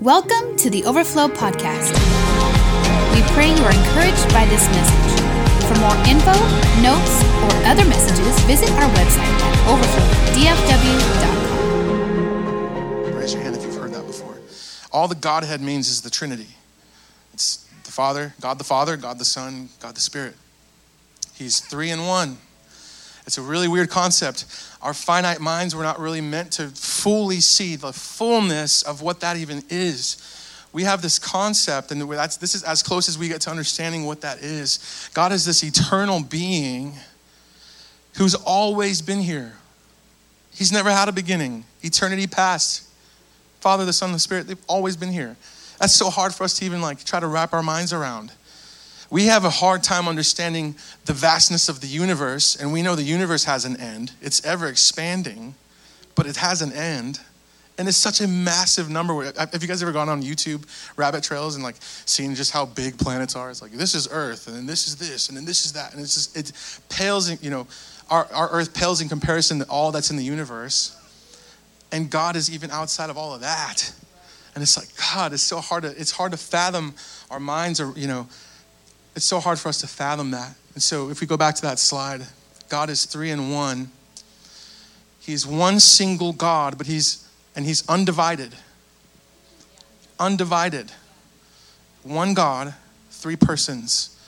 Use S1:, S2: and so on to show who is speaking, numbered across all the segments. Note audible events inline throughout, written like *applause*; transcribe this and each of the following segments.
S1: Welcome to the Overflow Podcast. We pray you are encouraged by this message. For more info, notes, or other messages, visit our website at overflowdfw.com.
S2: Raise your hand if you've heard that before. All the Godhead means is the Trinity. It's the Father, God the Father, God the Son, God the Spirit. He's three in one. It's a really weird concept. Our finite minds were not really meant to fully see the fullness of what that even is. We have this concept, and that's, this is as close as we get to understanding what that is. God is this eternal being who's always been here. He's never had a beginning, eternity past. Father, the Son, the Spirit, they've always been here. That's so hard for us to even like try to wrap our minds around. We have a hard time understanding the vastness of the universe, and we know the universe has an end. It's ever expanding, but it has an end. And it's such a massive number. Have you guys ever gone on YouTube rabbit trails and like seen just how big planets are? It's like this is Earth, and then this is this, and then this is that, and it's just it pales in you know our, our Earth pales in comparison to all that's in the universe, and God is even outside of all of that. And it's like God, it's so hard to it's hard to fathom. Our minds are you know it's so hard for us to fathom that. And so if we go back to that slide, God is three in one. He's one single God, but he's and he's undivided. Undivided. One God, three persons.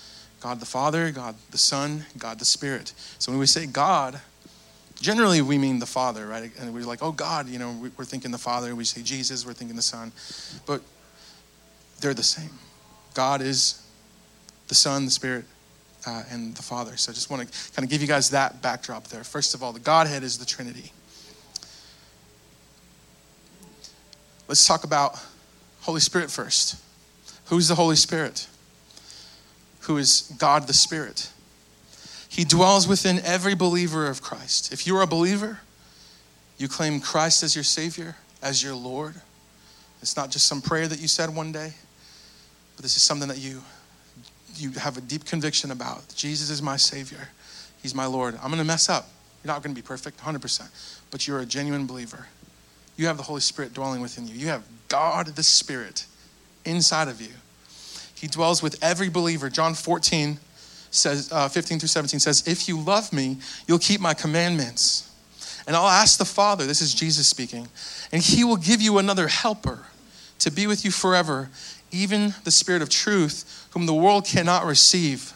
S2: God the Father, God the Son, God the Spirit. So when we say God, generally we mean the Father, right? And we're like, oh God, you know, we're thinking the Father. We say Jesus, we're thinking the Son. But they're the same. God is the Son, the Spirit, uh, and the Father. So I just want to kind of give you guys that backdrop there. First of all, the Godhead is the Trinity. Let's talk about Holy Spirit first. Who's the Holy Spirit? Who is God the Spirit? He dwells within every believer of Christ. If you're a believer, you claim Christ as your Savior, as your Lord. It's not just some prayer that you said one day, but this is something that you you have a deep conviction about Jesus is my Savior, He's my Lord. I'm going to mess up. You're not going to be perfect, 100%, but you're a genuine believer. You have the Holy Spirit dwelling within you. You have God the Spirit inside of you. He dwells with every believer. John 14 says, uh, 15 through 17 says, If you love me, you'll keep my commandments. And I'll ask the Father, this is Jesus speaking, and he will give you another helper to be with you forever, even the Spirit of truth, whom the world cannot receive,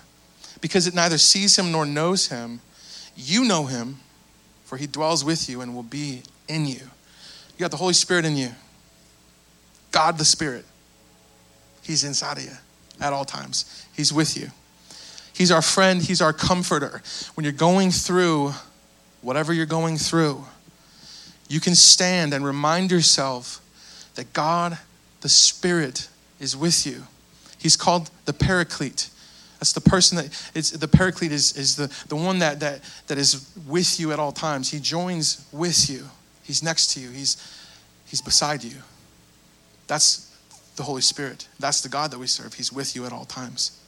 S2: because it neither sees him nor knows him. You know him, for he dwells with you and will be in you. You got the Holy Spirit in you, God the Spirit. He's inside of you at all times, He's with you. He's our friend, He's our comforter. When you're going through whatever you're going through, you can stand and remind yourself that God, the Spirit, is with you. He's called the Paraclete. That's the person that is the Paraclete is, is the, the one that, that, that is with you at all times. He joins with you. He's next to you. He's he's beside you. That's the Holy Spirit. That's the God that we serve. He's with you at all times.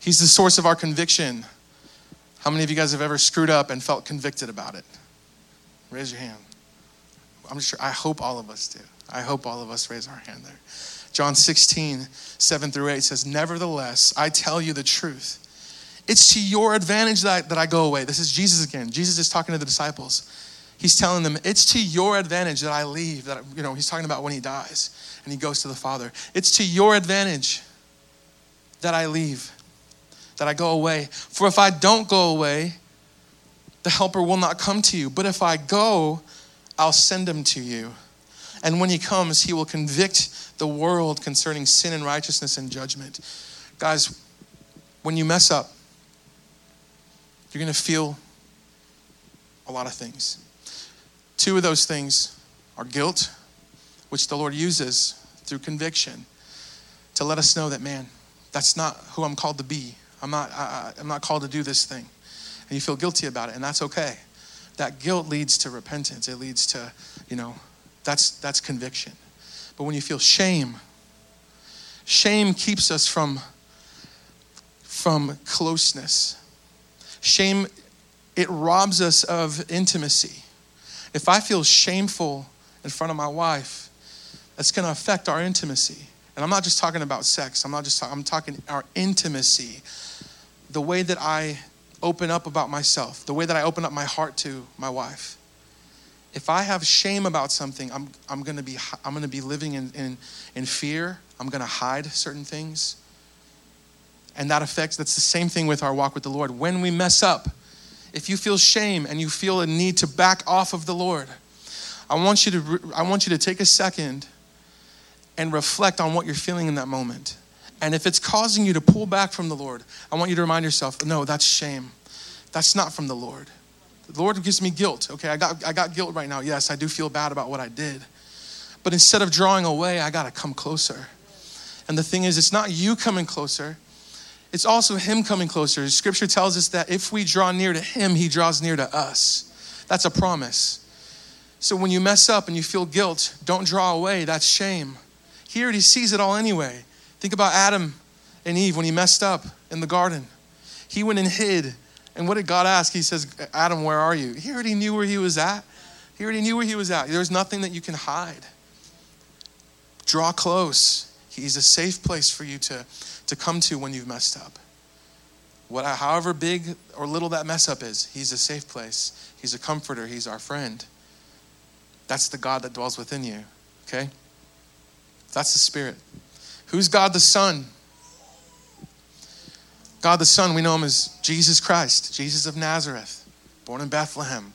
S2: He's the source of our conviction. How many of you guys have ever screwed up and felt convicted about it? Raise your hand. I'm sure I hope all of us do. I hope all of us raise our hand there. John 16, 7 through 8 says, Nevertheless, I tell you the truth. It's to your advantage that, that I go away. This is Jesus again. Jesus is talking to the disciples. He's telling them, It's to your advantage that I leave. That, you know, he's talking about when he dies and he goes to the Father. It's to your advantage that I leave, that I go away. For if I don't go away, the helper will not come to you. But if I go, I'll send him to you. And when he comes, he will convict the world concerning sin and righteousness and judgment. Guys, when you mess up, you're going to feel a lot of things. Two of those things are guilt, which the Lord uses through conviction to let us know that, man, that's not who I'm called to be. I'm not, I, I'm not called to do this thing. And you feel guilty about it, and that's okay. That guilt leads to repentance. It leads to, you know, that's, that's conviction. But when you feel shame, shame keeps us from, from closeness. Shame, it robs us of intimacy. If I feel shameful in front of my wife, that's going to affect our intimacy. And I'm not just talking about sex. I'm not just talking, I'm talking our intimacy. The way that I open up about myself, the way that I open up my heart to my wife. If I have shame about something, I'm, I'm going to be I'm going to be living in, in, in fear. I'm going to hide certain things. And that affects, that's the same thing with our walk with the Lord. When we mess up, if you feel shame and you feel a need to back off of the Lord, I want you to, I want you to take a second and reflect on what you're feeling in that moment. And if it's causing you to pull back from the Lord, I want you to remind yourself, no, that's shame. That's not from the Lord. The Lord gives me guilt. Okay, I got, I got guilt right now. Yes, I do feel bad about what I did. But instead of drawing away, I got to come closer. And the thing is, it's not you coming closer, it's also Him coming closer. Scripture tells us that if we draw near to Him, He draws near to us. That's a promise. So when you mess up and you feel guilt, don't draw away. That's shame. He already sees it all anyway. Think about Adam and Eve when he messed up in the garden. He went and hid. And what did God ask? He says, Adam, where are you? He already knew where he was at. He already knew where he was at. There's nothing that you can hide. Draw close. He's a safe place for you to, to come to when you've messed up. What, however big or little that mess up is, He's a safe place. He's a comforter. He's our friend. That's the God that dwells within you, okay? That's the Spirit. Who's God the Son? God the Son, we know him as Jesus Christ, Jesus of Nazareth, born in Bethlehem.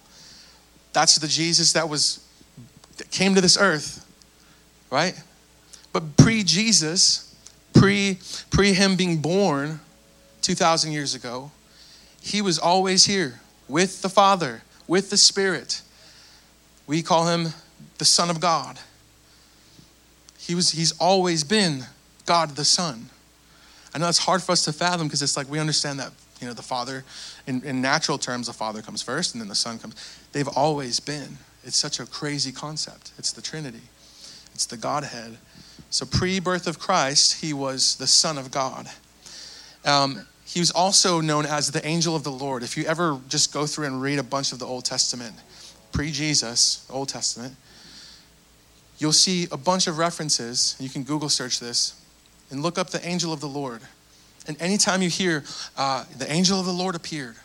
S2: That's the Jesus that was that came to this earth, right? But pre-Jesus, pre pre him being born 2000 years ago, he was always here with the Father, with the Spirit. We call him the Son of God. He was, he's always been God the Son. I know it's hard for us to fathom because it's like we understand that, you know, the Father, in, in natural terms, the Father comes first and then the Son comes. They've always been. It's such a crazy concept. It's the Trinity, it's the Godhead. So, pre birth of Christ, he was the Son of God. Um, he was also known as the angel of the Lord. If you ever just go through and read a bunch of the Old Testament, pre Jesus, Old Testament, you'll see a bunch of references. You can Google search this and look up the angel of the Lord. And anytime you hear uh, the angel of the Lord appeared,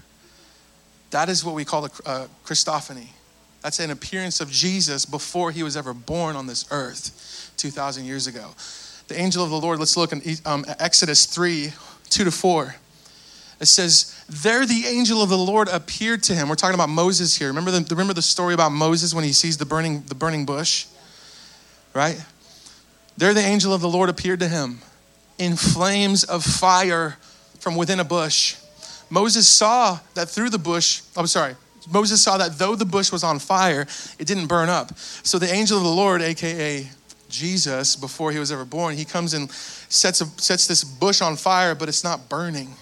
S2: that is what we call a uh, Christophany. That's an appearance of Jesus before he was ever born on this earth 2,000 years ago. The angel of the Lord, let's look in um, Exodus 3 2 to 4. It says, There the angel of the Lord appeared to him. We're talking about Moses here. Remember the, remember the story about Moses when he sees the burning, the burning bush? Right? There the angel of the Lord appeared to him in flames of fire from within a bush. Moses saw that through the bush, I'm sorry, Moses saw that though the bush was on fire, it didn't burn up. So the angel of the Lord, aka Jesus, before he was ever born, he comes and sets, a, sets this bush on fire, but it's not burning.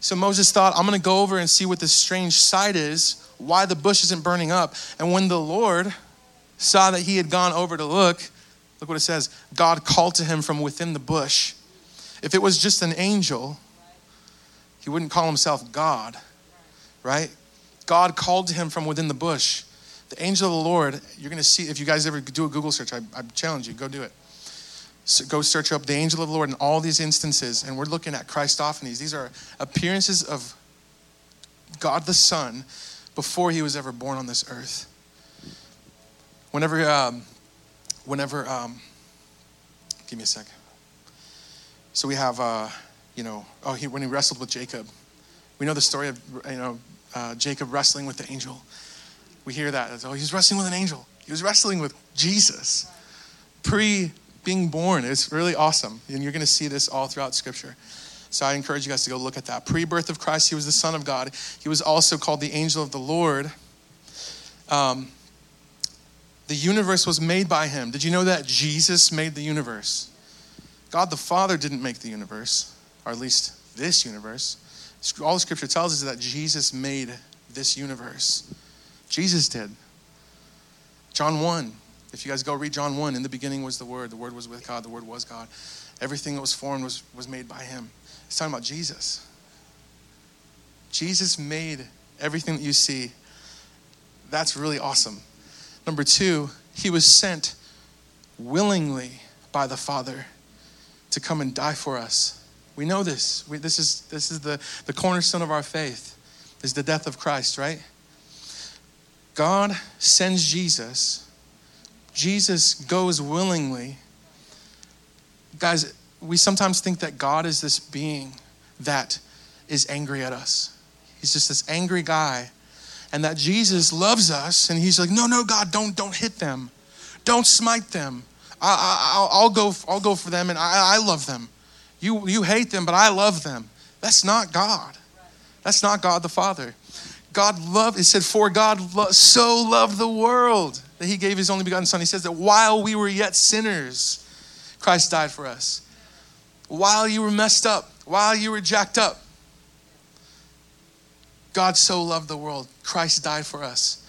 S2: So Moses thought, I'm going to go over and see what this strange sight is, why the bush isn't burning up. And when the Lord saw that he had gone over to look, look what it says God called to him from within the bush. If it was just an angel, he wouldn't call himself God, right? God called to him from within the bush. The angel of the Lord, you're going to see, if you guys ever do a Google search, I, I challenge you, go do it. So go search up the angel of the Lord in all these instances, and we're looking at Christophanies. These are appearances of God the Son before he was ever born on this earth. Whenever, um, whenever, um, give me a second. So we have, uh, you know, oh, he, when he wrestled with Jacob, we know the story of, you know, uh, Jacob wrestling with the angel. We hear that. Oh, he's wrestling with an angel. He was wrestling with Jesus pre being born. It's really awesome. And you're going to see this all throughout Scripture. So I encourage you guys to go look at that. Pre birth of Christ, he was the Son of God. He was also called the angel of the Lord. Um, the universe was made by him. Did you know that Jesus made the universe? God the Father didn't make the universe, or at least this universe. All the scripture tells us that Jesus made this universe. Jesus did. John 1, if you guys go read John 1, in the beginning was the Word, the Word was with God, the Word was God. Everything that was formed was, was made by Him. It's talking about Jesus. Jesus made everything that you see. That's really awesome. Number two, He was sent willingly by the Father to come and die for us. We know this. We, this is, this is the, the cornerstone of our faith, is the death of Christ, right? God sends Jesus. Jesus goes willingly. Guys, we sometimes think that God is this being that is angry at us. He's just this angry guy. And that Jesus loves us and he's like, no, no, God, don't, don't hit them. Don't smite them. I, will go, I'll go for them and I, I love them. You, you hate them, but I love them. That's not God. That's not God the Father. God loved, it said, for God lo- so loved the world that he gave his only begotten son. He says that while we were yet sinners, Christ died for us. While you were messed up, while you were jacked up, God so loved the world. Christ died for us.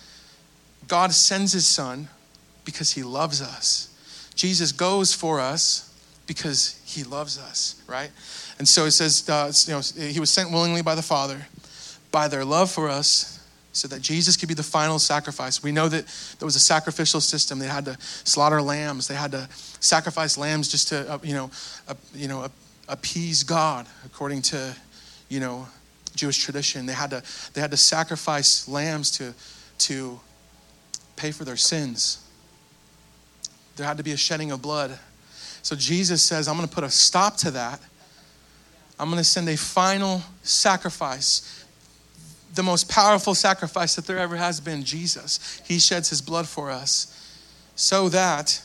S2: God sends his son because he loves us. Jesus goes for us because he loves us, right? And so it says, uh, you know, he was sent willingly by the Father by their love for us so that Jesus could be the final sacrifice. We know that there was a sacrificial system. They had to slaughter lambs. They had to sacrifice lambs just to, uh, you know, uh, you know, appease God according to, you know, Jewish tradition. They had to, they had to sacrifice lambs to, to pay for their sins. There had to be a shedding of blood. So Jesus says, I'm going to put a stop to that. I'm going to send a final sacrifice, the most powerful sacrifice that there ever has been Jesus. He sheds his blood for us so that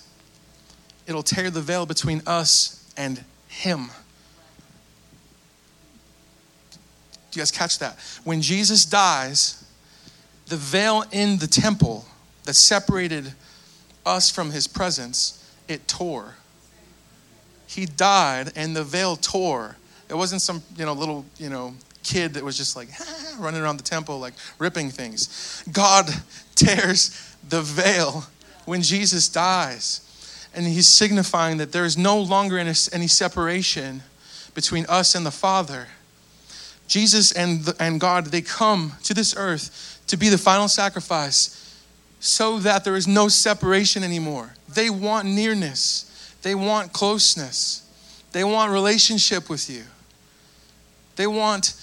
S2: it'll tear the veil between us and him. Do you guys catch that? When Jesus dies, the veil in the temple that separated us from his presence, it tore. He died and the veil tore. It wasn't some, you know, little, you know, kid that was just like *laughs* running around the temple like ripping things. God tears the veil when Jesus dies. And he's signifying that there is no longer any separation between us and the Father. Jesus and, the, and God, they come to this earth to be the final sacrifice so that there is no separation anymore. They want nearness, they want closeness, they want relationship with you, they want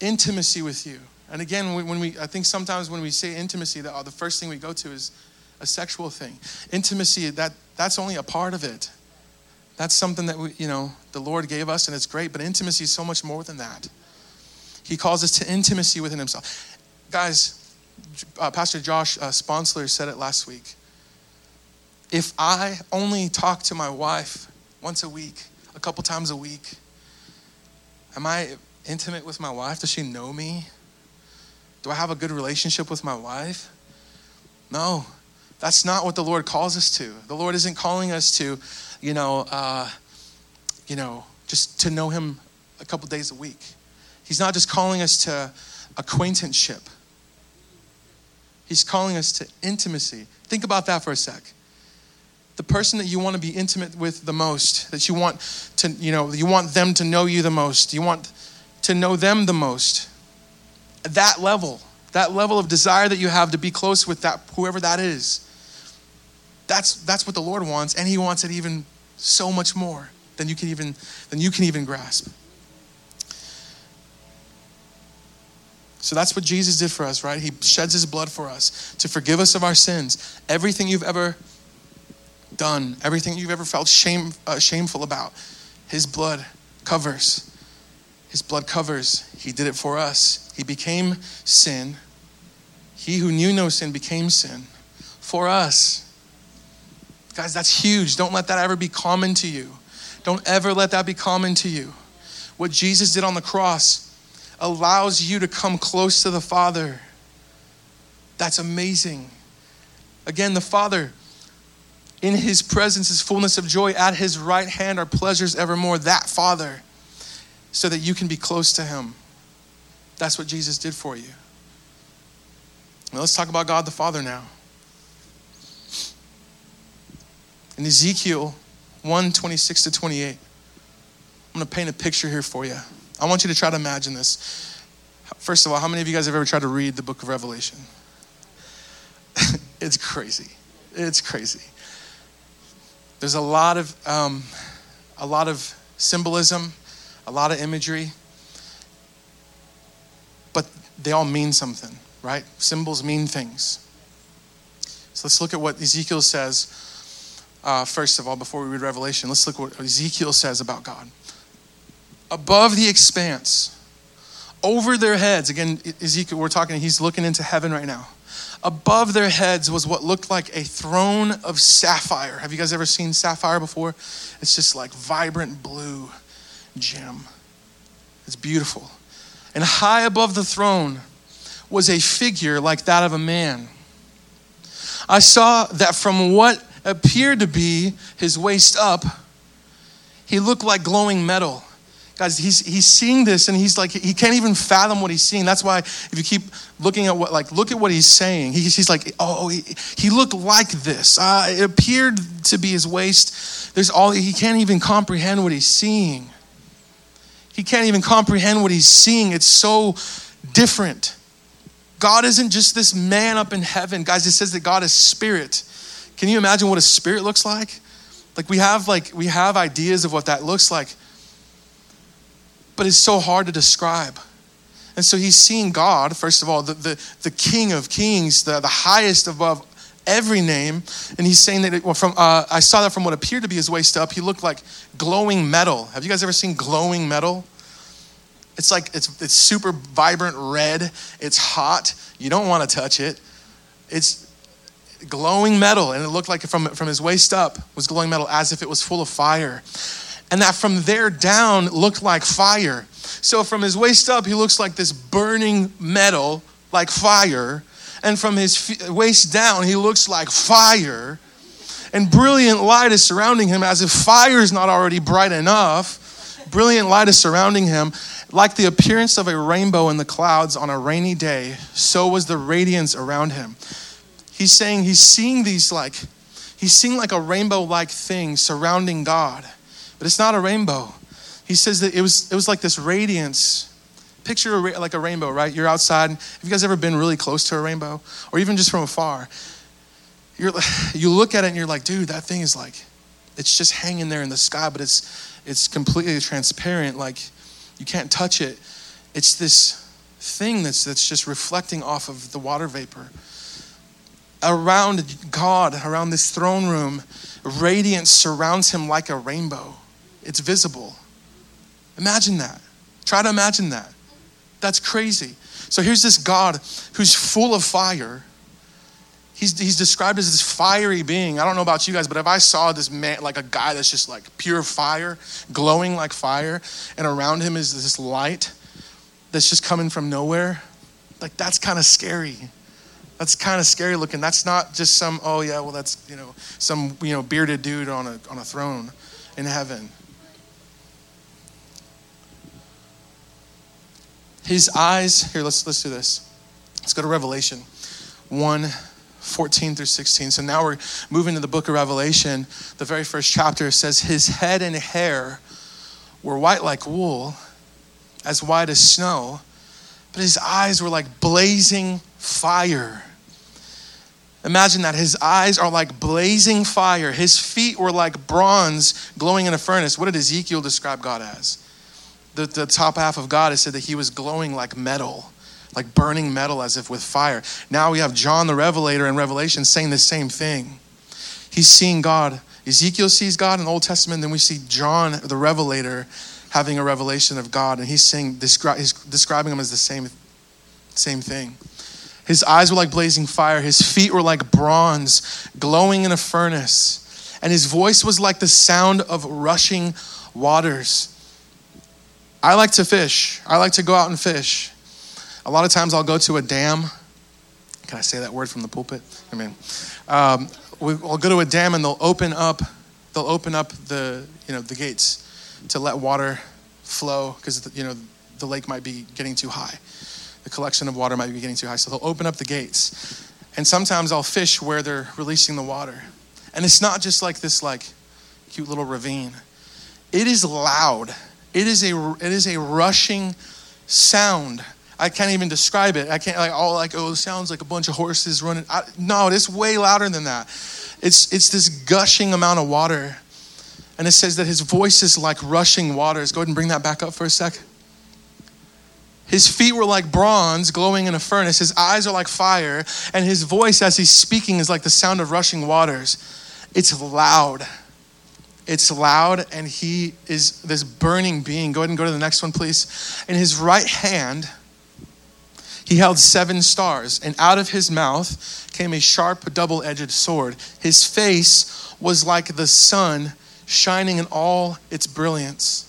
S2: intimacy with you. And again, when we, I think sometimes when we say intimacy, the, uh, the first thing we go to is a sexual thing. Intimacy, that, that's only a part of it. That's something that we, you know, the Lord gave us and it's great, but intimacy is so much more than that. He calls us to intimacy within himself. Guys, uh, Pastor Josh uh, Sponsler said it last week. If I only talk to my wife once a week, a couple times a week, am I intimate with my wife? Does she know me? Do I have a good relationship with my wife? No, that's not what the Lord calls us to. The Lord isn't calling us to you know, uh, you know, just to know him a couple days a week. He's not just calling us to acquaintanceship. He's calling us to intimacy. Think about that for a sec. The person that you want to be intimate with the most, that you want to, you know, you want them to know you the most, you want to know them the most. That level, that level of desire that you have to be close with that whoever that is. That's that's what the Lord wants, and He wants it even so much more than you can even than you can even grasp. So that's what Jesus did for us, right? He sheds his blood for us to forgive us of our sins. Everything you've ever done, everything you've ever felt shame, uh, shameful about, his blood covers. His blood covers. He did it for us. He became sin. He who knew no sin became sin for us Guys, that's huge. Don't let that ever be common to you. Don't ever let that be common to you. What Jesus did on the cross allows you to come close to the Father. That's amazing. Again, the Father, in his presence is fullness of joy. At his right hand are pleasures evermore. That Father, so that you can be close to him. That's what Jesus did for you. Now let's talk about God the Father now. In Ezekiel 1 26 to 28, I'm going to paint a picture here for you. I want you to try to imagine this. First of all, how many of you guys have ever tried to read the book of Revelation? *laughs* it's crazy. It's crazy. There's a lot of um, a lot of symbolism, a lot of imagery, but they all mean something, right? Symbols mean things. So let's look at what Ezekiel says. Uh, first of all, before we read Revelation, let's look what Ezekiel says about God. Above the expanse, over their heads, again, Ezekiel, we're talking, he's looking into heaven right now. Above their heads was what looked like a throne of sapphire. Have you guys ever seen sapphire before? It's just like vibrant blue gem. It's beautiful. And high above the throne was a figure like that of a man. I saw that from what appeared to be his waist up, he looked like glowing metal. Guys, he's, he's seeing this and he's like, he can't even fathom what he's seeing. That's why if you keep looking at what, like, look at what he's saying. He, he's like, oh, he, he looked like this. Uh, it appeared to be his waist. There's all, he can't even comprehend what he's seeing. He can't even comprehend what he's seeing. It's so different. God isn't just this man up in heaven. Guys, it says that God is spirit. Can you imagine what a spirit looks like? Like we have like we have ideas of what that looks like but it's so hard to describe. And so he's seeing God, first of all, the, the, the King of Kings, the, the highest above every name. And he's saying that, it, well, from, uh, I saw that from what appeared to be his waist up. He looked like glowing metal. Have you guys ever seen glowing metal? It's like, it's, it's super vibrant red. It's hot. You don't want to touch it. It's glowing metal. And it looked like from, from his waist up was glowing metal as if it was full of fire and that from there down looked like fire. So from his waist up, he looks like this burning metal, like fire. And from his waist down, he looks like fire. And brilliant light is surrounding him as if fire is not already bright enough. Brilliant light is surrounding him. Like the appearance of a rainbow in the clouds on a rainy day, so was the radiance around him. He's saying he's seeing these like, he's seeing like a rainbow like thing surrounding God but it's not a rainbow. He says that it was, it was like this radiance. Picture a, like a rainbow, right? You're outside. Have you guys ever been really close to a rainbow? Or even just from afar? You're, *sighs* you look at it and you're like, dude, that thing is like, it's just hanging there in the sky, but it's, it's completely transparent. Like, you can't touch it. It's this thing that's, that's just reflecting off of the water vapor. Around God, around this throne room, radiance surrounds him like a rainbow. It's visible. Imagine that. Try to imagine that. That's crazy. So here's this God who's full of fire. He's, he's described as this fiery being. I don't know about you guys, but if I saw this man, like a guy that's just like pure fire, glowing like fire, and around him is this light that's just coming from nowhere, like that's kind of scary. That's kind of scary looking. That's not just some, oh yeah, well that's, you know, some, you know, bearded dude on a, on a throne in heaven. His eyes, here, let's, let's do this. Let's go to Revelation 1 14 through 16. So now we're moving to the book of Revelation. The very first chapter says, His head and hair were white like wool, as white as snow, but his eyes were like blazing fire. Imagine that. His eyes are like blazing fire. His feet were like bronze glowing in a furnace. What did Ezekiel describe God as? the, the top half of God, it said that he was glowing like metal, like burning metal as if with fire. Now we have John the Revelator in Revelation saying the same thing. He's seeing God. Ezekiel sees God in the Old Testament, then we see John the Revelator having a revelation of God, and he's saying, descri- he's describing him as the same, same thing. His eyes were like blazing fire, his feet were like bronze, glowing in a furnace, and his voice was like the sound of rushing waters. I like to fish. I like to go out and fish. A lot of times I'll go to a dam. Can I say that word from the pulpit? I mean, um, we'll go to a dam and they'll open up, they'll open up the, you know, the gates to let water flow because, you know, the lake might be getting too high. The collection of water might be getting too high. So they'll open up the gates. And sometimes I'll fish where they're releasing the water. And it's not just like this like cute little ravine. It is loud it is a, it is a rushing sound. I can't even describe it. I can't like all like oh, it sounds like a bunch of horses running. I, no, it's way louder than that. It's, it's this gushing amount of water. And it says that his voice is like rushing waters. Go ahead and bring that back up for a sec. His feet were like bronze glowing in a furnace. His eyes are like fire. And his voice, as he's speaking, is like the sound of rushing waters. It's loud. It's loud, and he is this burning being. Go ahead and go to the next one, please. In his right hand, he held seven stars, and out of his mouth came a sharp, double edged sword. His face was like the sun shining in all its brilliance.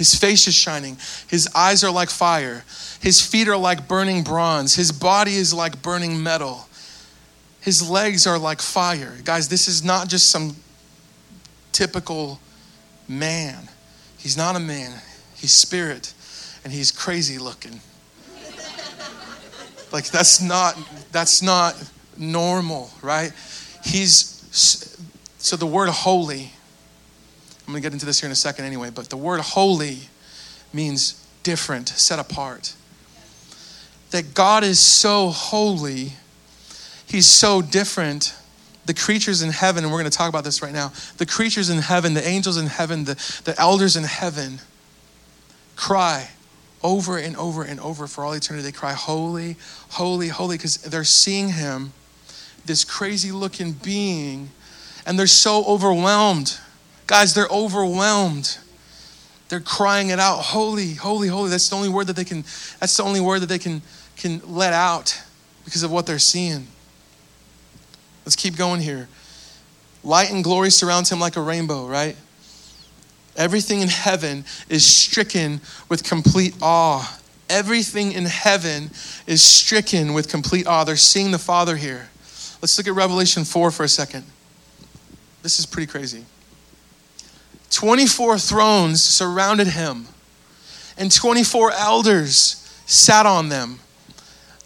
S2: His face is shining. His eyes are like fire. His feet are like burning bronze. His body is like burning metal. His legs are like fire. Guys, this is not just some typical man. He's not a man, he's spirit, and he's crazy looking. *laughs* like that's not that's not normal, right? He's so the word holy I'm going to get into this here in a second anyway, but the word holy means different, set apart. That God is so holy, He's so different. The creatures in heaven, and we're going to talk about this right now, the creatures in heaven, the angels in heaven, the, the elders in heaven cry over and over and over for all eternity. They cry, Holy, holy, holy, because they're seeing Him, this crazy looking being, and they're so overwhelmed Guys, they're overwhelmed. They're crying it out, holy, holy, holy. That's the only word that they can, that's the only word that they can, can let out because of what they're seeing. Let's keep going here. Light and glory surrounds him like a rainbow, right? Everything in heaven is stricken with complete awe. Everything in heaven is stricken with complete awe. They're seeing the Father here. Let's look at Revelation 4 for a second. This is pretty crazy. 24 thrones surrounded him, and 24 elders sat on them.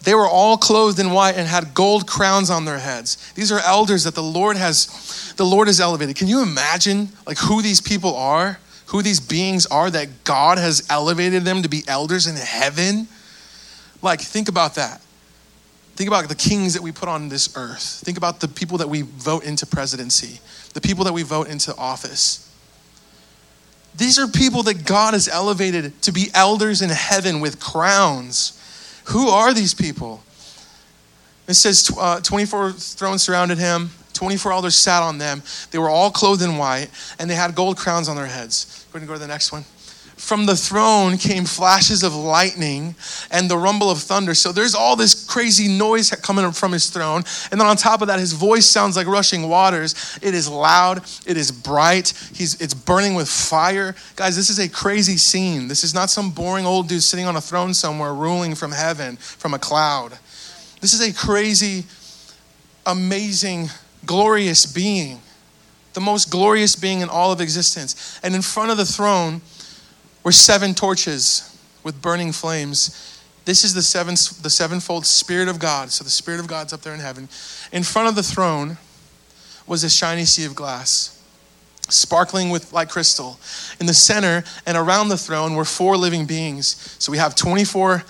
S2: They were all clothed in white and had gold crowns on their heads. These are elders that the Lord has the Lord has elevated. Can you imagine like who these people are? Who these beings are that God has elevated them to be elders in heaven? Like think about that. Think about the kings that we put on this earth. Think about the people that we vote into presidency, the people that we vote into office. These are people that God has elevated to be elders in heaven with crowns. Who are these people? It says uh, 24 thrones surrounded him, 24 elders sat on them. They were all clothed in white, and they had gold crowns on their heads. Go ahead and go to the next one from the throne came flashes of lightning and the rumble of thunder. So there's all this crazy noise coming from his throne. And then on top of that, his voice sounds like rushing waters. It is loud, it is bright, He's, it's burning with fire. Guys, this is a crazy scene. This is not some boring old dude sitting on a throne somewhere ruling from heaven from a cloud. This is a crazy, amazing, glorious being, the most glorious being in all of existence. And in front of the throne, were seven torches with burning flames. This is the, seven, the sevenfold Spirit of God. So the Spirit of God's up there in heaven. In front of the throne was a shiny sea of glass, sparkling with like crystal. In the center and around the throne were four living beings. So we have 24,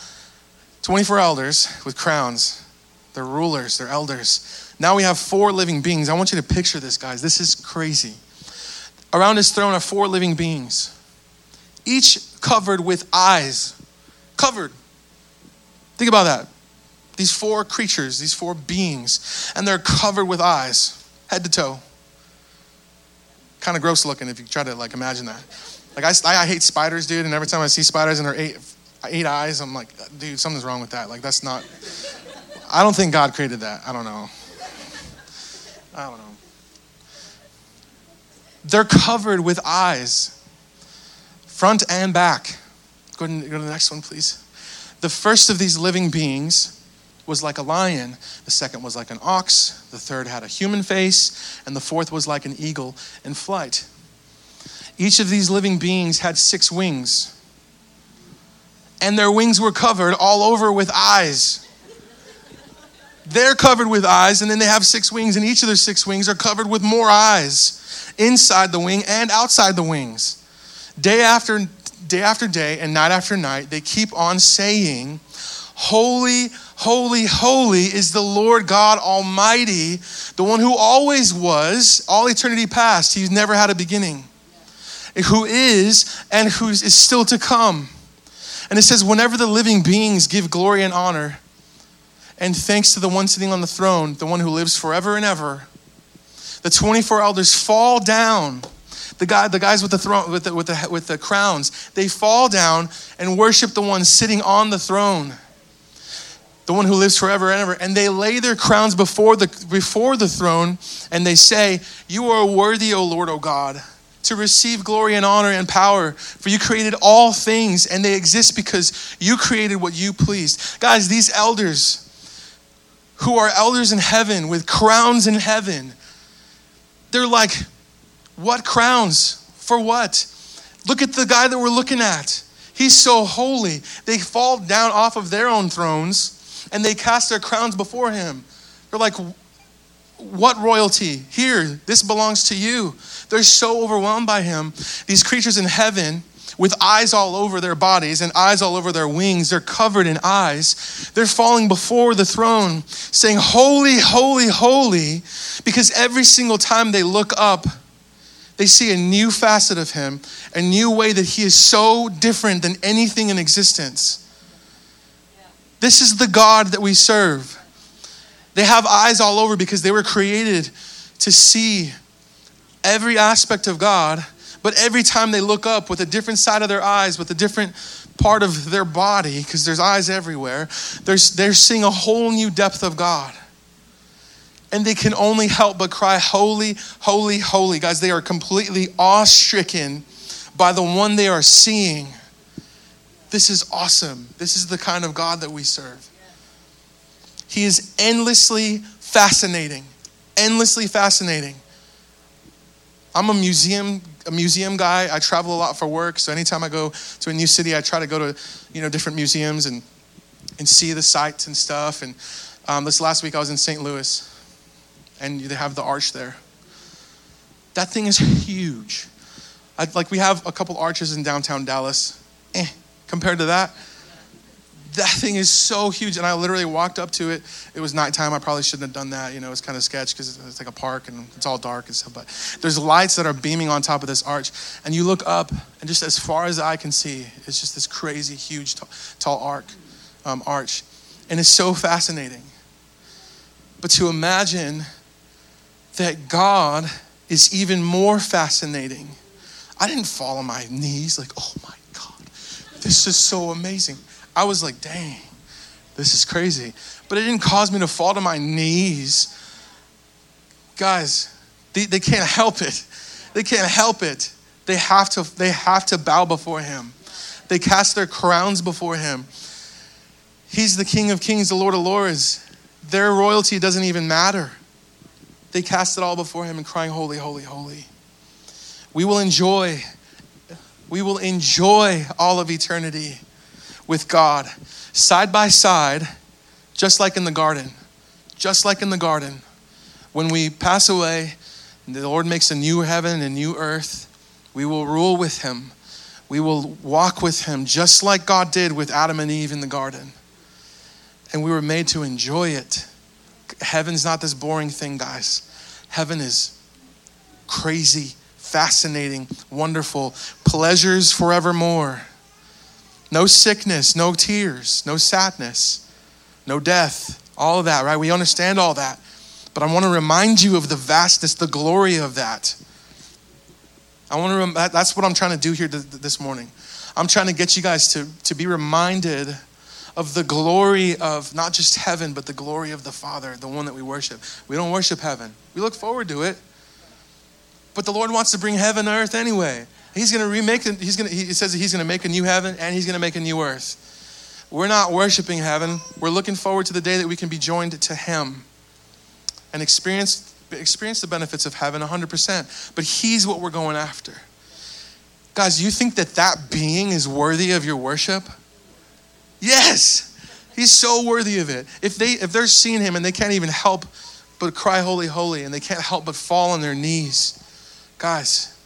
S2: 24 elders with crowns. They're rulers, they're elders. Now we have four living beings. I want you to picture this, guys. This is crazy. Around his throne are four living beings each covered with eyes. Covered. Think about that. These four creatures, these four beings, and their covered with eyes, head to toe. Kind of gross looking if you try to like imagine that. Like I, I hate spiders, dude, and every time I see spiders and they're eight, eight eyes, I'm like, dude, something's wrong with that. Like that's not. I don't think God created that. I don't know. I don't know. They're covered with eyes front and back. Go, ahead and go to the next one, please. The first of these living beings was like a lion, the second was like an ox, the third had a human face, and the fourth was like an eagle in flight. Each of these living beings had six wings, and their wings were covered all over with eyes. They're covered with eyes, and then they have six wings, and each of their six wings are covered with more eyes inside the wing and outside the wings. Day after day after day and night after night, they keep on saying, Holy, holy, holy is the Lord God Almighty, the one who always was, all eternity past. He's never had a beginning, who is and who is still to come. And it says, whenever the living beings give glory and honor, and thanks to the one sitting on the throne, the one who lives forever and ever, the 24 elders fall down the, guy, the guys with the, throne, with, the, with, the, with the crowns, they fall down and worship the one sitting on the throne, the one who lives forever and ever. And they lay their crowns before the, before the throne and they say, You are worthy, O Lord, O God, to receive glory and honor and power, for you created all things and they exist because you created what you pleased. Guys, these elders who are elders in heaven with crowns in heaven, they're like, what crowns? For what? Look at the guy that we're looking at. He's so holy. They fall down off of their own thrones and they cast their crowns before him. They're like, What royalty? Here, this belongs to you. They're so overwhelmed by him. These creatures in heaven, with eyes all over their bodies and eyes all over their wings, they're covered in eyes. They're falling before the throne, saying, Holy, holy, holy, because every single time they look up, they see a new facet of him, a new way that he is so different than anything in existence. This is the God that we serve. They have eyes all over because they were created to see every aspect of God, but every time they look up with a different side of their eyes, with a different part of their body, because there's eyes everywhere, they're, they're seeing a whole new depth of God and they can only help but cry, Holy, holy, holy. Guys, they are completely awe-stricken by the one they are seeing. This is awesome. This is the kind of God that we serve. He is endlessly fascinating. Endlessly fascinating. I'm a museum a museum guy. I travel a lot for work, so anytime I go to a new city, I try to go to you know different museums and and see the sights and stuff. And um, this last week I was in St. Louis, and they have the arch there. That thing is huge. I, like we have a couple arches in downtown Dallas. Eh, compared to that, that thing is so huge. And I literally walked up to it. It was nighttime. I probably shouldn't have done that. You know, it's kind of sketch because it's like a park and it's all dark and stuff. But there's lights that are beaming on top of this arch. And you look up, and just as far as I can see, it's just this crazy, huge, tall, arc, um, arch. And it's so fascinating. But to imagine that God is even more fascinating. I didn't fall on my knees like, oh my God, this is so amazing. I was like, dang, this is crazy. But it didn't cause me to fall to my knees. Guys, they, they can't help it. They can't help it. They have to, they have to bow before him. They cast their crowns before him. He's the King of Kings, the Lord of Lords. Their royalty doesn't even matter. They cast it all before him and crying, Holy, holy, holy. We will enjoy, we will enjoy all of eternity with God, side by side, just like in the garden. Just like in the garden. When we pass away, the Lord makes a new heaven and a new earth. We will rule with him. We will walk with him just like God did with Adam and Eve in the garden. And we were made to enjoy it. Heaven's not this boring thing, guys. Heaven is crazy, fascinating, wonderful, pleasures forevermore. No sickness, no tears, no sadness, no death, all of that, right? We understand all that. But I want to remind you of the vastness, the glory of that. I want to, rem- that's what I'm trying to do here this morning. I'm trying to get you guys to, to be reminded of the glory of not just heaven, but the glory of the Father, the one that we worship. We don't worship heaven, we look forward to it. But the Lord wants to bring heaven and earth anyway. He's going to remake. He's going to, he says he's going to make a new heaven and he's going to make a new earth. We're not worshiping heaven. We're looking forward to the day that we can be joined to him and experience, experience the benefits of heaven 100%. But he's what we're going after. Guys, you think that that being is worthy of your worship? Yes. He's so worthy of it. If they if they're seeing him and they can't even help but cry holy holy and they can't help but fall on their knees. Guys,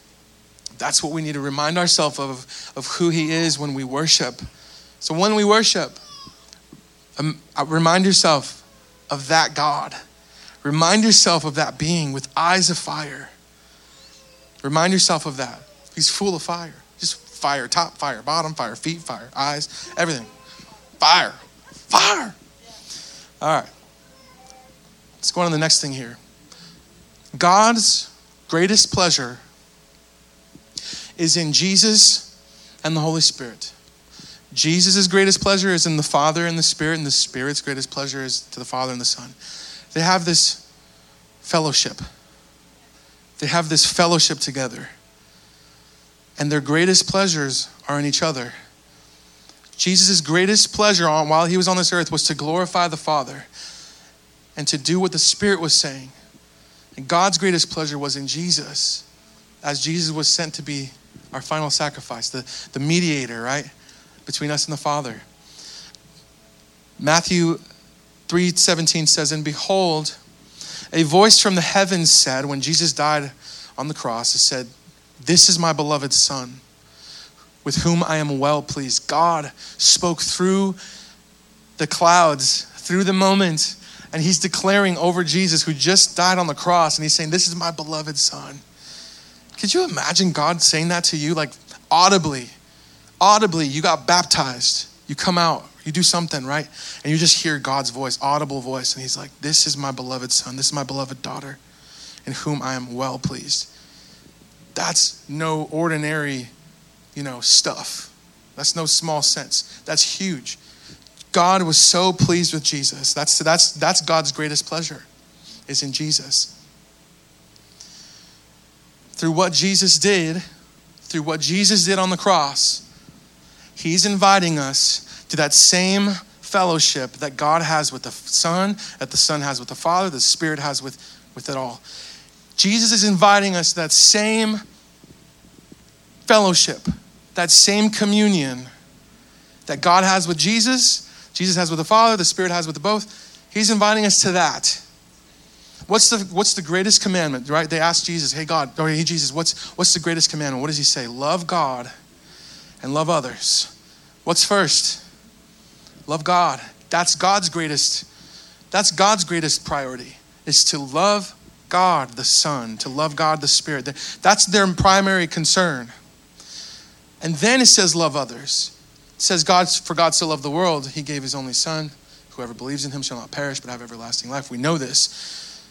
S2: that's what we need to remind ourselves of of who he is when we worship. So when we worship, Um, uh, remind yourself of that God. Remind yourself of that being with eyes of fire. Remind yourself of that. He's full of fire. Just fire, top fire, bottom fire, feet fire, eyes, everything. Fire. Fire. All right. Let's go on to the next thing here. God's greatest pleasure is in Jesus and the Holy Spirit. Jesus' greatest pleasure is in the Father and the Spirit, and the Spirit's greatest pleasure is to the Father and the Son. They have this fellowship. They have this fellowship together. And their greatest pleasures are in each other. Jesus' greatest pleasure on, while he was on this earth was to glorify the Father and to do what the Spirit was saying. And God's greatest pleasure was in Jesus, as Jesus was sent to be our final sacrifice, the, the mediator, right, between us and the Father. Matthew 3:17 says, And behold, a voice from the heavens said, when Jesus died on the cross, it said, This is my beloved Son, with whom I am well pleased. God spoke through the clouds, through the moment, and he's declaring over Jesus, who just died on the cross, and he's saying, This is my beloved Son. Could you imagine God saying that to you, like audibly? Audibly, you got baptized, you come out, you do something, right? And you just hear God's voice, audible voice, and He's like, This is my beloved son, this is my beloved daughter, in whom I am well pleased. That's no ordinary, you know, stuff. That's no small sense. That's huge. God was so pleased with Jesus. That's, that's, that's God's greatest pleasure, is in Jesus. Through what Jesus did, through what Jesus did on the cross, He's inviting us to that same fellowship that God has with the Son, that the Son has with the Father, the Spirit has with, with it all. Jesus is inviting us to that same fellowship, that same communion that God has with Jesus, Jesus has with the Father, the Spirit has with the both. He's inviting us to that. What's the what's the greatest commandment? Right? They asked Jesus, "Hey God, or hey Jesus, what's what's the greatest commandment?" What does he say? Love God and love others. What's first? Love God. That's God's greatest that's God's greatest priority is to love God the Son, to love God the Spirit. That's their primary concern. And then it says love others. It says God for God so loved the world, he gave his only son. Whoever believes in him shall not perish but have everlasting life. We know this.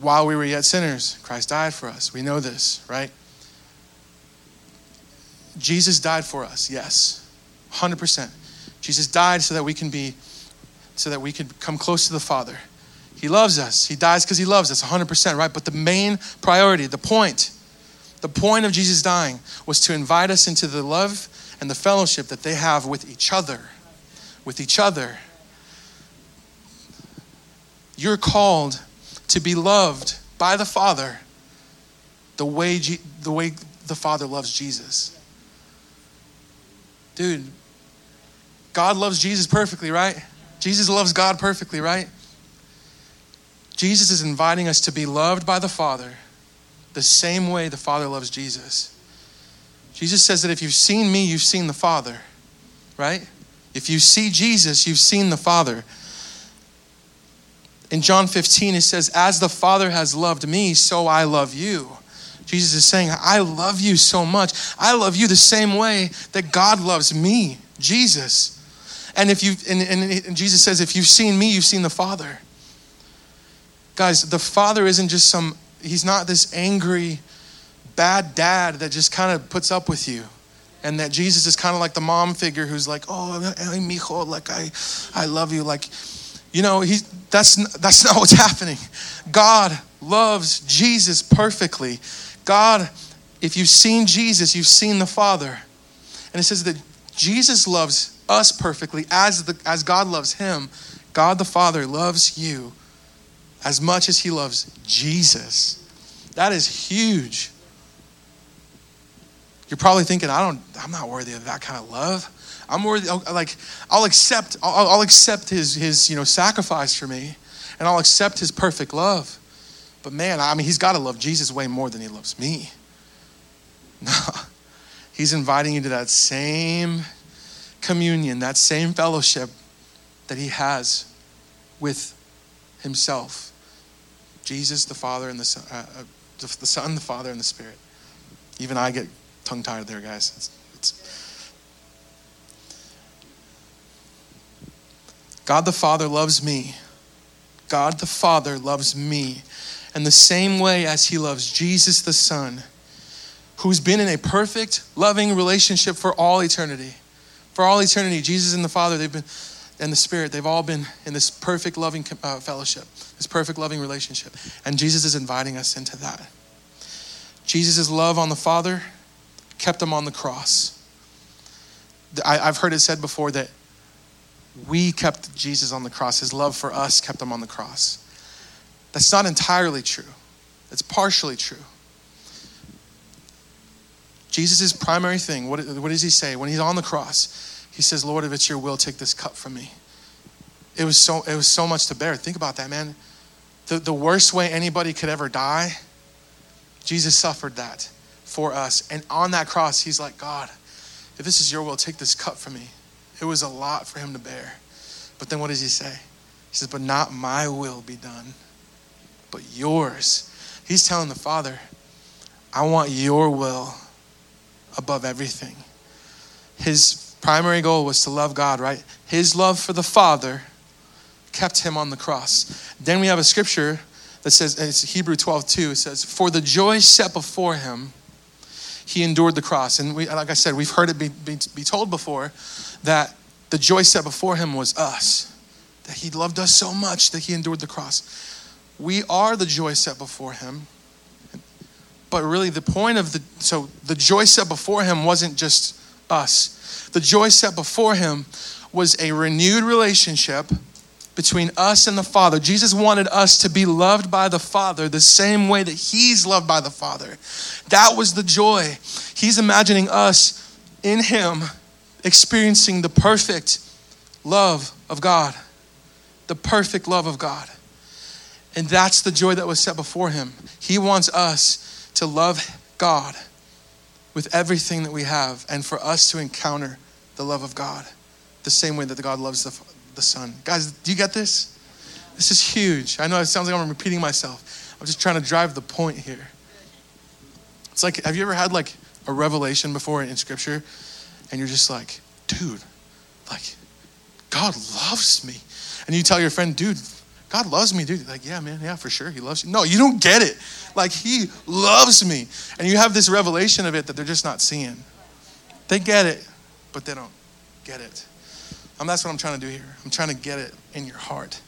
S2: While we were yet sinners, Christ died for us. We know this, right? Jesus died for us, yes. 100%. Jesus died so that we can be, so that we could come close to the Father. He loves us. He dies because he loves us, 100%, right? But the main priority, the point, the point of Jesus dying was to invite us into the love and the fellowship that they have with each other. With each other. You're called to be loved by the Father the way, the way the Father loves Jesus. Dude, God loves Jesus perfectly, right? Jesus loves God perfectly, right? Jesus is inviting us to be loved by the Father the same way the Father loves Jesus. Jesus says that if you've seen me, you've seen the Father, right? If you see Jesus, you've seen the Father. In John 15, it says, As the Father has loved me, so I love you. Jesus is saying, I love you so much. I love you the same way that God loves me, Jesus. And if you and, and, and Jesus says, if you've seen me, you've seen the Father. Guys, the Father isn't just some, he's not this angry, bad dad that just kind of puts up with you. And that Jesus is kind of like the mom figure who's like, oh, mijo, like I, I love you. Like, you know, he, that's, that's *laughs* not what's happening. God loves Jesus perfectly. God, if you've seen Jesus, you've seen the Father. And it says that Jesus loves us perfectly as, the, as God loves him. God the Father loves you as much as he loves Jesus. That is huge. You're probably thinking, I don't, I'm not worthy of that kind of love. I'm worthy, like, I'll accept, I'll, I'll accept his, his, you know, sacrifice for me, and I'll accept his perfect love. But man, I mean, he's got to love Jesus way more than he loves me. *laughs* No, he's inviting you to that same communion, that same fellowship that he has with himself Jesus, the Father, and the Son, uh, uh, the Son, the Father, and the Spirit. Even I get tongue tied there, guys. It's, it's... God the Father loves me. God the Father loves me. And the same way as he loves Jesus the Son, who's been in a perfect, loving relationship for all eternity. For all eternity, Jesus and the Father, they've been, and the Spirit, they've all been in this perfect, loving uh, fellowship, this perfect, loving relationship. And Jesus is inviting us into that. Jesus' love on the Father kept him on the cross. I, I've heard it said before that we kept Jesus on the cross. His love for us kept him on the cross. That's not entirely true, it's partially true. Jesus' primary thing, what, what does he say? When he's on the cross, he says, Lord, if it's your will, take this cup from me. It was so, it was so much to bear. Think about that, man. The, the worst way anybody could ever die, Jesus suffered that for us. And on that cross, he's like, God, if this is your will, take this cup from me. It was a lot for him to bear. But then what does he say? He says, But not my will be done, but yours. He's telling the Father, I want your will above everything. His primary goal was to love God, right? His love for the Father kept him on the cross. Then we have a scripture that says, it's Hebrew 12, 2, it says, For the joy set before him, he endured the cross. And we, like I said, we've heard it be, be, be told before that the joy set before him was us, that he loved us so much that he endured the cross. We are the joy set before him. But really, the point of the so the joy set before him wasn't just us. The joy set before him was a renewed relationship between us and the Father. Jesus wanted us to be loved by the Father the same way that He's loved by the Father. That was the joy. He's imagining us in Him experiencing the perfect love of God. The perfect love of God. And that's the joy that was set before Him. He wants us to love God with everything that we have and for us to encounter the love of God the same way that God loves the the Son. Guys, do you get this? This is huge. I know it sounds like I'm repeating myself. I'm just trying to drive the point here. It's like, have you ever had like a revelation before in scripture and you're just like, dude, like, God loves me. And you tell your friend, dude, God loves me, dude. Like, yeah, man, yeah, for sure. He loves you. No, you don't get it. Like, He loves me. And you have this revelation of it that they're just not seeing. They get it, but they don't get it. Um, that's what I'm trying to do here. I'm trying to get it in your heart.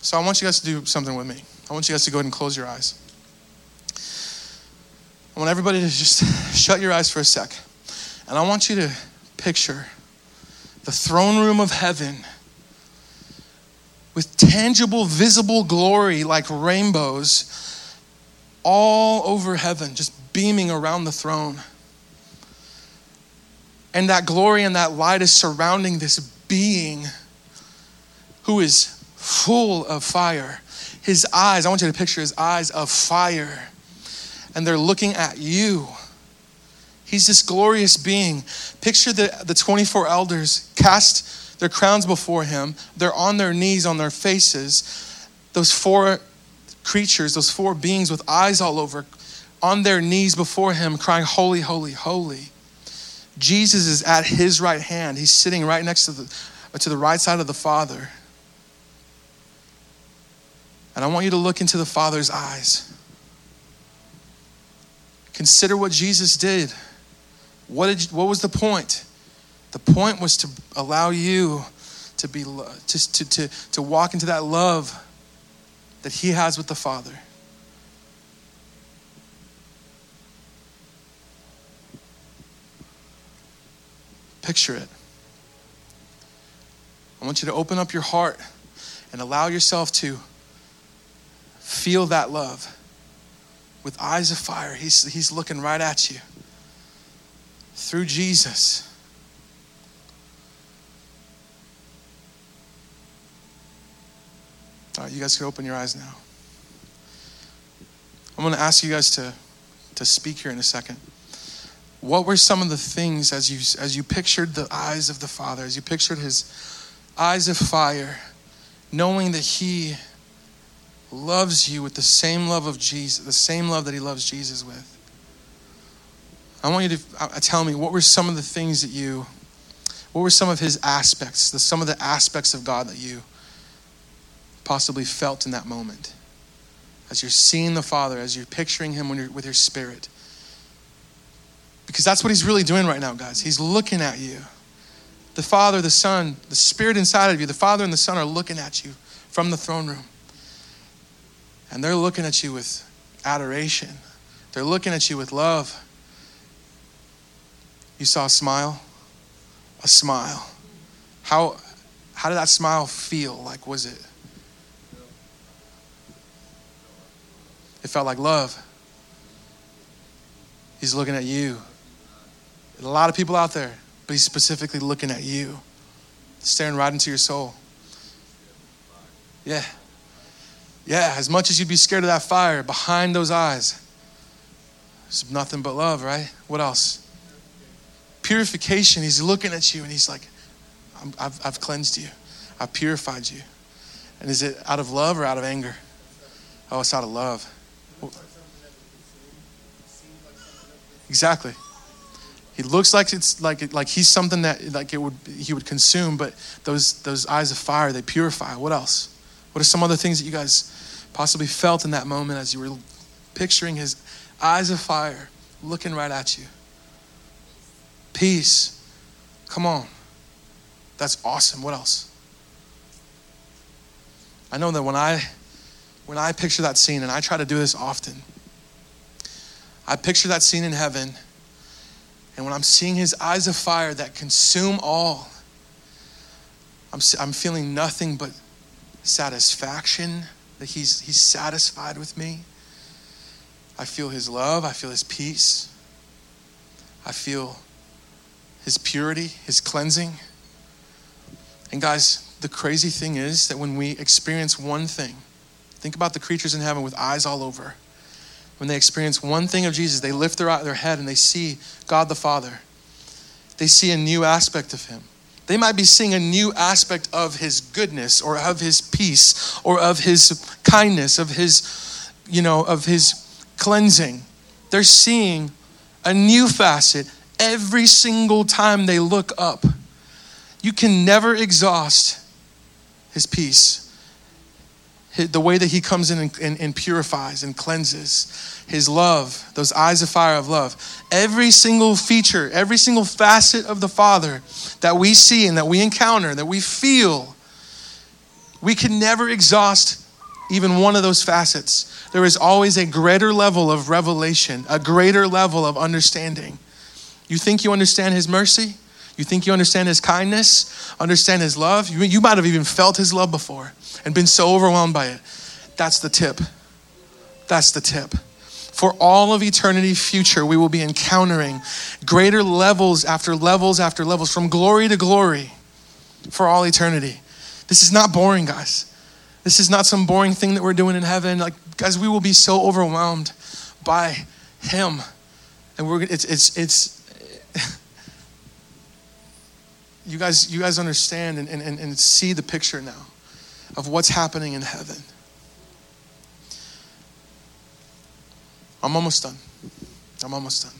S2: So I want you guys to do something with me. I want you guys to go ahead and close your eyes. I want everybody to just *laughs* shut your eyes for a sec. And I want you to picture the throne room of heaven with tangible, visible glory like rainbows all over heaven, just beaming around the throne. And that glory and that light is surrounding this being who is full of fire. His eyes, I want you to picture his eyes of fire, and they're looking at you. He's this glorious being. Picture the, the 24 elders cast their crowns before him. They're on their knees, on their faces. Those four creatures, those four beings with eyes all over, on their knees before him, crying, Holy, holy, holy. Jesus is at his right hand. He's sitting right next to the, to the right side of the Father. And I want you to look into the Father's eyes. Consider what Jesus did. What, did, what was the point? The point was to allow you to be to, to, to, to walk into that love that he has with the Father. Picture it. I want you to open up your heart and allow yourself to feel that love with eyes of fire. He's, he's looking right at you through Jesus. All right, you guys can open your eyes now. I'm going to ask you guys to, to speak here in a second what were some of the things as you as you pictured the eyes of the Father, as you pictured his eyes of fire, knowing that he loves you with the same love of Jesus, the same love that he loves Jesus with. I want you to uh, tell me what were some of the things that you, what were some of his aspects, the, some of the aspects of God that you possibly felt in that moment? As you're seeing the Father, as you're picturing him when you're, with your spirit. Because that's what he's really doing right now, guys. He's looking at you. The Father, the Son, the Spirit inside of you, the Father and the Son are looking at you from the throne room. And they're looking at you with adoration, they're looking at you with love. You saw a smile? A smile. How, how did that smile feel? Like, was it? It felt like love. He's looking at you. A lot of people out there, but he's specifically looking at you, staring right into your soul. Yeah. Yeah, as much as you'd be scared of that fire, behind those eyes, it's nothing but love, right? What else? Purification. He's looking at you and he's like, I've, I've cleansed you, I've purified you. And is it out of love or out of anger? Oh, it's out of love. Exactly. He looks like it's like like he's something that like it would he would consume, but those those eyes of fire they purify. What else? What are some other things that you guys possibly felt in that moment as you were picturing his eyes of fire looking right at you? Peace. Come on. That's awesome. What else? I know that when I when I picture that scene and I try to do this often, I picture that scene in heaven and when I'm seeing his eyes of fire that consume all, I'm, I'm feeling nothing but satisfaction that he's, he's satisfied with me. I feel his love. I feel his peace. I feel his purity, his cleansing. And guys, the crazy thing is that when we experience one thing, think about the creatures in heaven with eyes all over. When they experience one thing of Jesus, they lift their, their head and they see God the Father. They see a new aspect of him. They might be seeing a new aspect of his goodness or of his peace or of his kindness, of his, you know, of his cleansing. They're seeing a new facet every single time they look up. You can never exhaust his peace. The way that he comes in and, and, and purifies and cleanses his love, those eyes of fire of love. Every single feature, every single facet of the Father that we see and that we encounter, that we feel, we can never exhaust even one of those facets. There is always a greater level of revelation, a greater level of understanding. You think you understand His mercy? You think you understand His kindness, understand His love? You, you might have even felt His love before and been so overwhelmed by it. That's the tip. That's the tip for all of eternity future, we will be encountering greater levels after levels after levels, from glory to glory for all eternity. This is not boring, guys. This is not some boring thing that we're doing in heaven. Like, guys, we will be so overwhelmed by Him. And we're, it's, it's, it's, you guys, you guys understand and, and, and see the picture now of what's happening in heaven. I'm almost done. I'm almost done.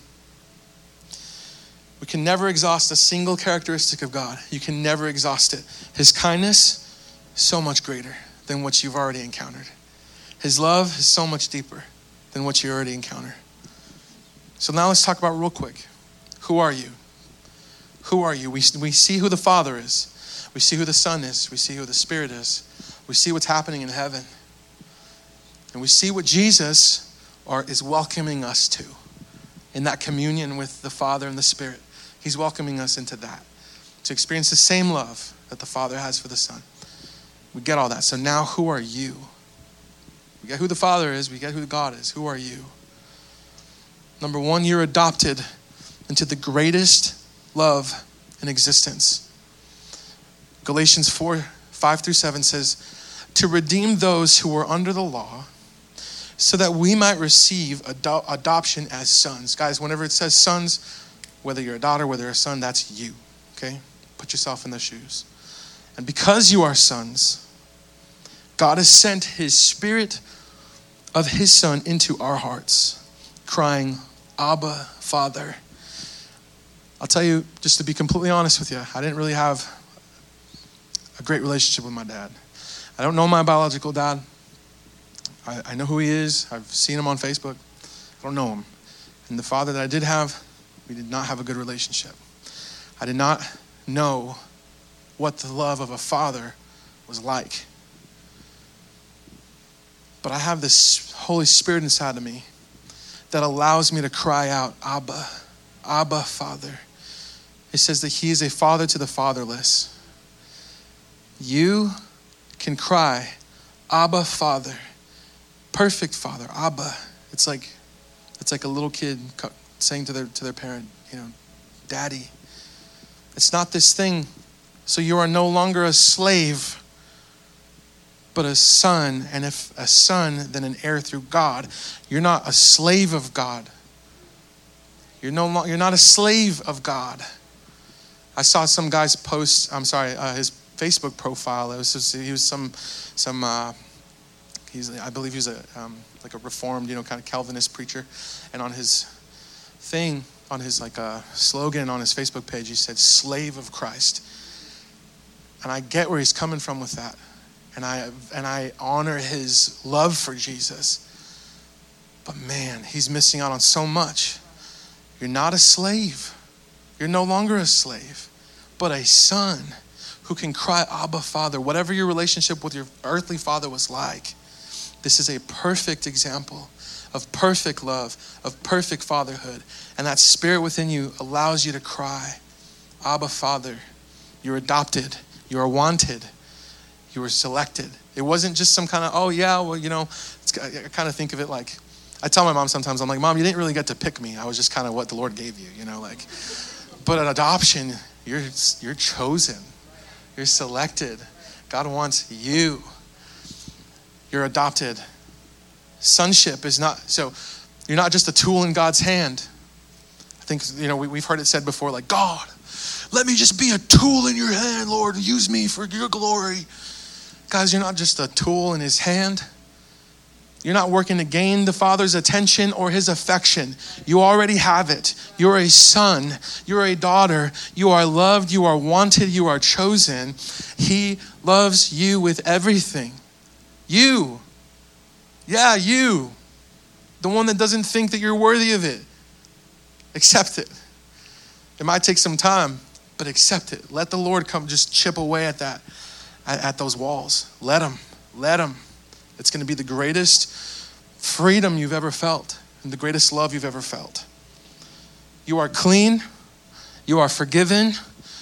S2: We can never exhaust a single characteristic of God. You can never exhaust it. His kindness, so much greater than what you've already encountered. His love is so much deeper than what you already encounter. So now let's talk about real quick. Who are you? Who are you? We, we see who the Father is. We see who the Son is. We see who the Spirit is. We see what's happening in heaven. And we see what Jesus or is welcoming us to in that communion with the Father and the Spirit. He's welcoming us into that to experience the same love that the Father has for the Son. We get all that. So now, who are you? We get who the Father is, we get who God is. Who are you? Number one, you're adopted into the greatest love in existence. Galatians 4 5 through 7 says, To redeem those who were under the law so that we might receive ado- adoption as sons. Guys, whenever it says sons, Whether you're a daughter, whether you're a son, that's you. Okay? Put yourself in their shoes. And because you are sons, God has sent his spirit of his son into our hearts, crying, Abba, Father. I'll tell you, just to be completely honest with you, I didn't really have a great relationship with my dad. I don't know my biological dad. I, I know who he is. I've seen him on Facebook. I don't know him. And the father that I did have, we did not have a good relationship. I did not know what the love of a father was like. But I have this Holy Spirit inside of me that allows me to cry out, Abba, Abba, Father. It says that He is a father to the fatherless. You can cry, Abba, Father, perfect Father, Abba. It's like it's like a little kid saying to their to their parent, you know, Daddy. It's not this thing. So you are no longer a slave, but a son. And if a son, then an heir through God. You're not a slave of God. You're no you're not a slave of God. I saw some guy's post. I'm sorry, uh, his Facebook profile. It was just, he was some some. Uh, he's I believe he's a um, like a reformed, you know, kind of Calvinist preacher, and on his thing, on his like uh, slogan on his Facebook page, he said "Slave of Christ," and I get where he's coming from with that, and I and I honor his love for Jesus. But man, he's missing out on so much. You're not a slave. You're no longer a slave, but a son who can cry, Abba, Father, whatever your relationship with your earthly father was like. This is a perfect example of perfect love, of perfect fatherhood. And that spirit within you allows you to cry, Abba, Father, you're adopted, you are wanted, you were selected. It wasn't just some kind of, oh, yeah, well, you know, I kind of think of it like, I tell my mom sometimes, I'm like, Mom, you didn't really get to pick me. I was just kind of what the Lord gave you, you know, like, but an adoption, you're, you're chosen. You're selected. God wants you. You're adopted. Sonship is not, so you're not just a tool in God's hand. I think, you know, we, we've heard it said before, like, God, let me just be a tool in your hand, Lord. Use me for your glory. Guys, you're not just a tool in his hand. You're not working to gain the Father's attention or his affection. You already have it. You're a son. You're a daughter. You are loved. You are wanted. You are chosen. He loves you with everything. You. Yeah, you. The one that doesn't think that you're worthy of it. Accept it. It might take some time, but accept it. Let the Lord come just chip away at that, at, at those walls. Let Him. Let Him. It's going to be the greatest freedom you've ever felt and the greatest love you've ever felt. You are clean, you are forgiven,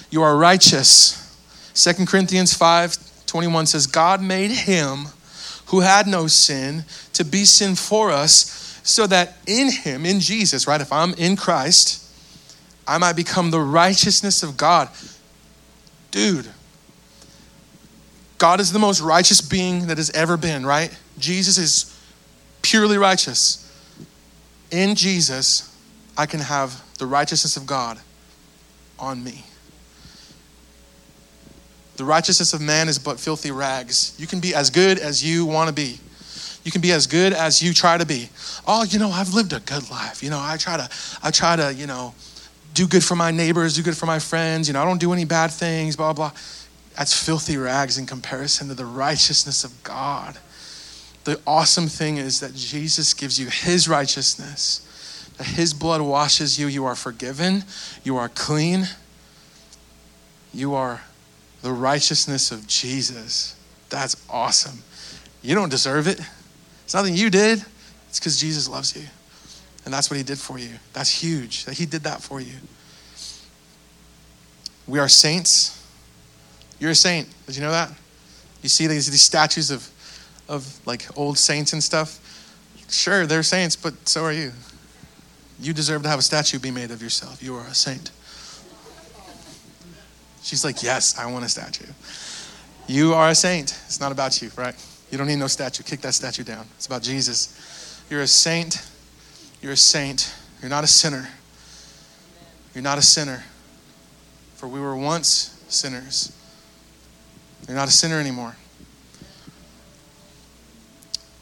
S2: you are righteous. 2 Corinthians 5 21 says, God made him who had no sin to be sin for us, so that in him, in Jesus, right? If I'm in Christ, I might become the righteousness of God. Dude, God is the most righteous being that has ever been, right? Jesus is purely righteous. In Jesus, I can have the righteousness of God on me. The righteousness of man is but filthy rags. You can be as good as you want to be. You can be as good as you try to be. Oh, you know, I've lived a good life. You know, I try to, I try to, you know, do good for my neighbors, do good for my friends. You know, I don't do any bad things, blah, blah. That's filthy rags in comparison to the righteousness of God. The awesome thing is that Jesus gives you his righteousness, that his blood washes you. You are forgiven, you are clean, you are the righteousness of Jesus. That's awesome. You don't deserve it. It's nothing you did. It's because Jesus loves you. And that's what he did for you. That's huge that he did that for you. We are saints. You're a saint. Did you know that? You see these, these statues of, of like old saints and stuff? Sure, they're saints, but so are you. You deserve to have a statue be made of yourself. You are a saint. She's like, Yes, I want a statue. You are a saint. It's not about you, right? You don't need no statue. Kick that statue down. It's about Jesus. You're a saint. You're a saint. You're not a sinner. You're not a sinner, for we were once sinners. You're not a sinner anymore.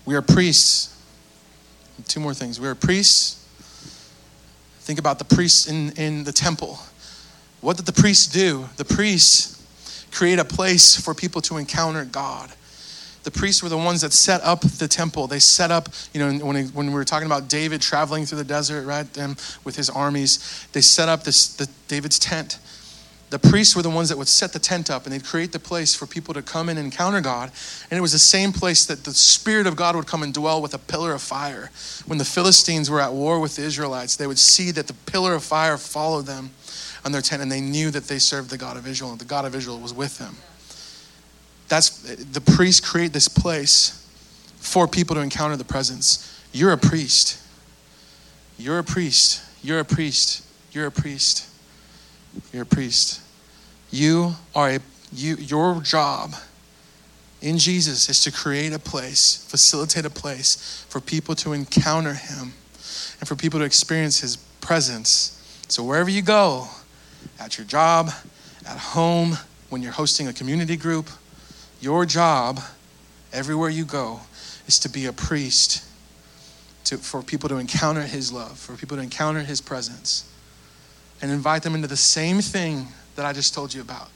S2: We are priests. Two more things. We are priests. Think about the priests in, in the temple. What did the priests do? The priests create a place for people to encounter God. The priests were the ones that set up the temple. They set up, you know, when, when we were talking about David traveling through the desert, right, and with his armies, they set up this the, David's tent the priests were the ones that would set the tent up and they'd create the place for people to come and encounter God. And it was the same place that the Spirit of God would come and dwell with a pillar of fire. When the Philistines were at war with the Israelites, they would see that the pillar of fire followed them on their tent and they knew that they served the God of Israel and the God of Israel was with them. That's the priests create this place for people to encounter the presence. You're a priest. You're a priest. You're a priest. You're a priest. You're a priest. You are a you your job in Jesus is to create a place, facilitate a place for people to encounter him and for people to experience his presence. So wherever you go, at your job, at home, when you're hosting a community group, your job everywhere you go is to be a priest to, for people to encounter his love, for people to encounter his presence and invite them into the same thing that I just told you about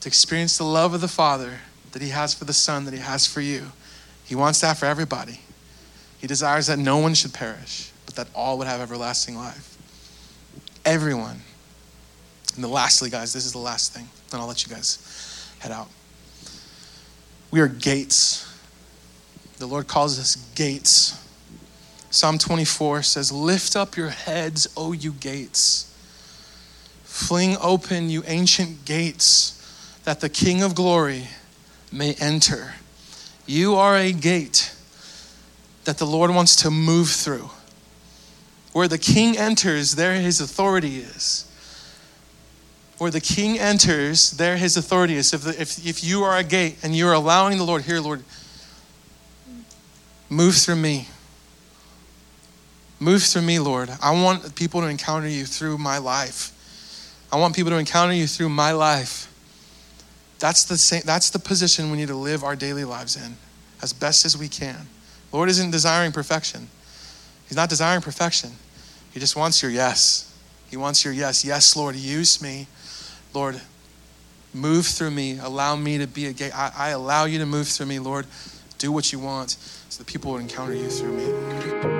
S2: to experience the love of the Father that He has for the Son, that He has for you. He wants that for everybody. He desires that no one should perish, but that all would have everlasting life. Everyone. And then lastly, guys, this is the last thing, Then I'll let you guys head out. We are gates. The Lord calls us gates. Psalm 24 says, Lift up your heads, O you gates Fling open, you ancient gates, that the King of glory may enter. You are a gate that the Lord wants to move through. Where the King enters, there his authority is. Where the King enters, there his authority is. If, the, if, if you are a gate and you're allowing the Lord, here, Lord, move through me. Move through me, Lord. I want people to encounter you through my life. I want people to encounter you through my life. That's the, same, that's the position we need to live our daily lives in as best as we can. Lord isn't desiring perfection. He's not desiring perfection. He just wants your yes. He wants your yes. Yes, Lord, use me. Lord, move through me. Allow me to be a gate. I, I allow you to move through me, Lord. Do what you want so that people will encounter you through me.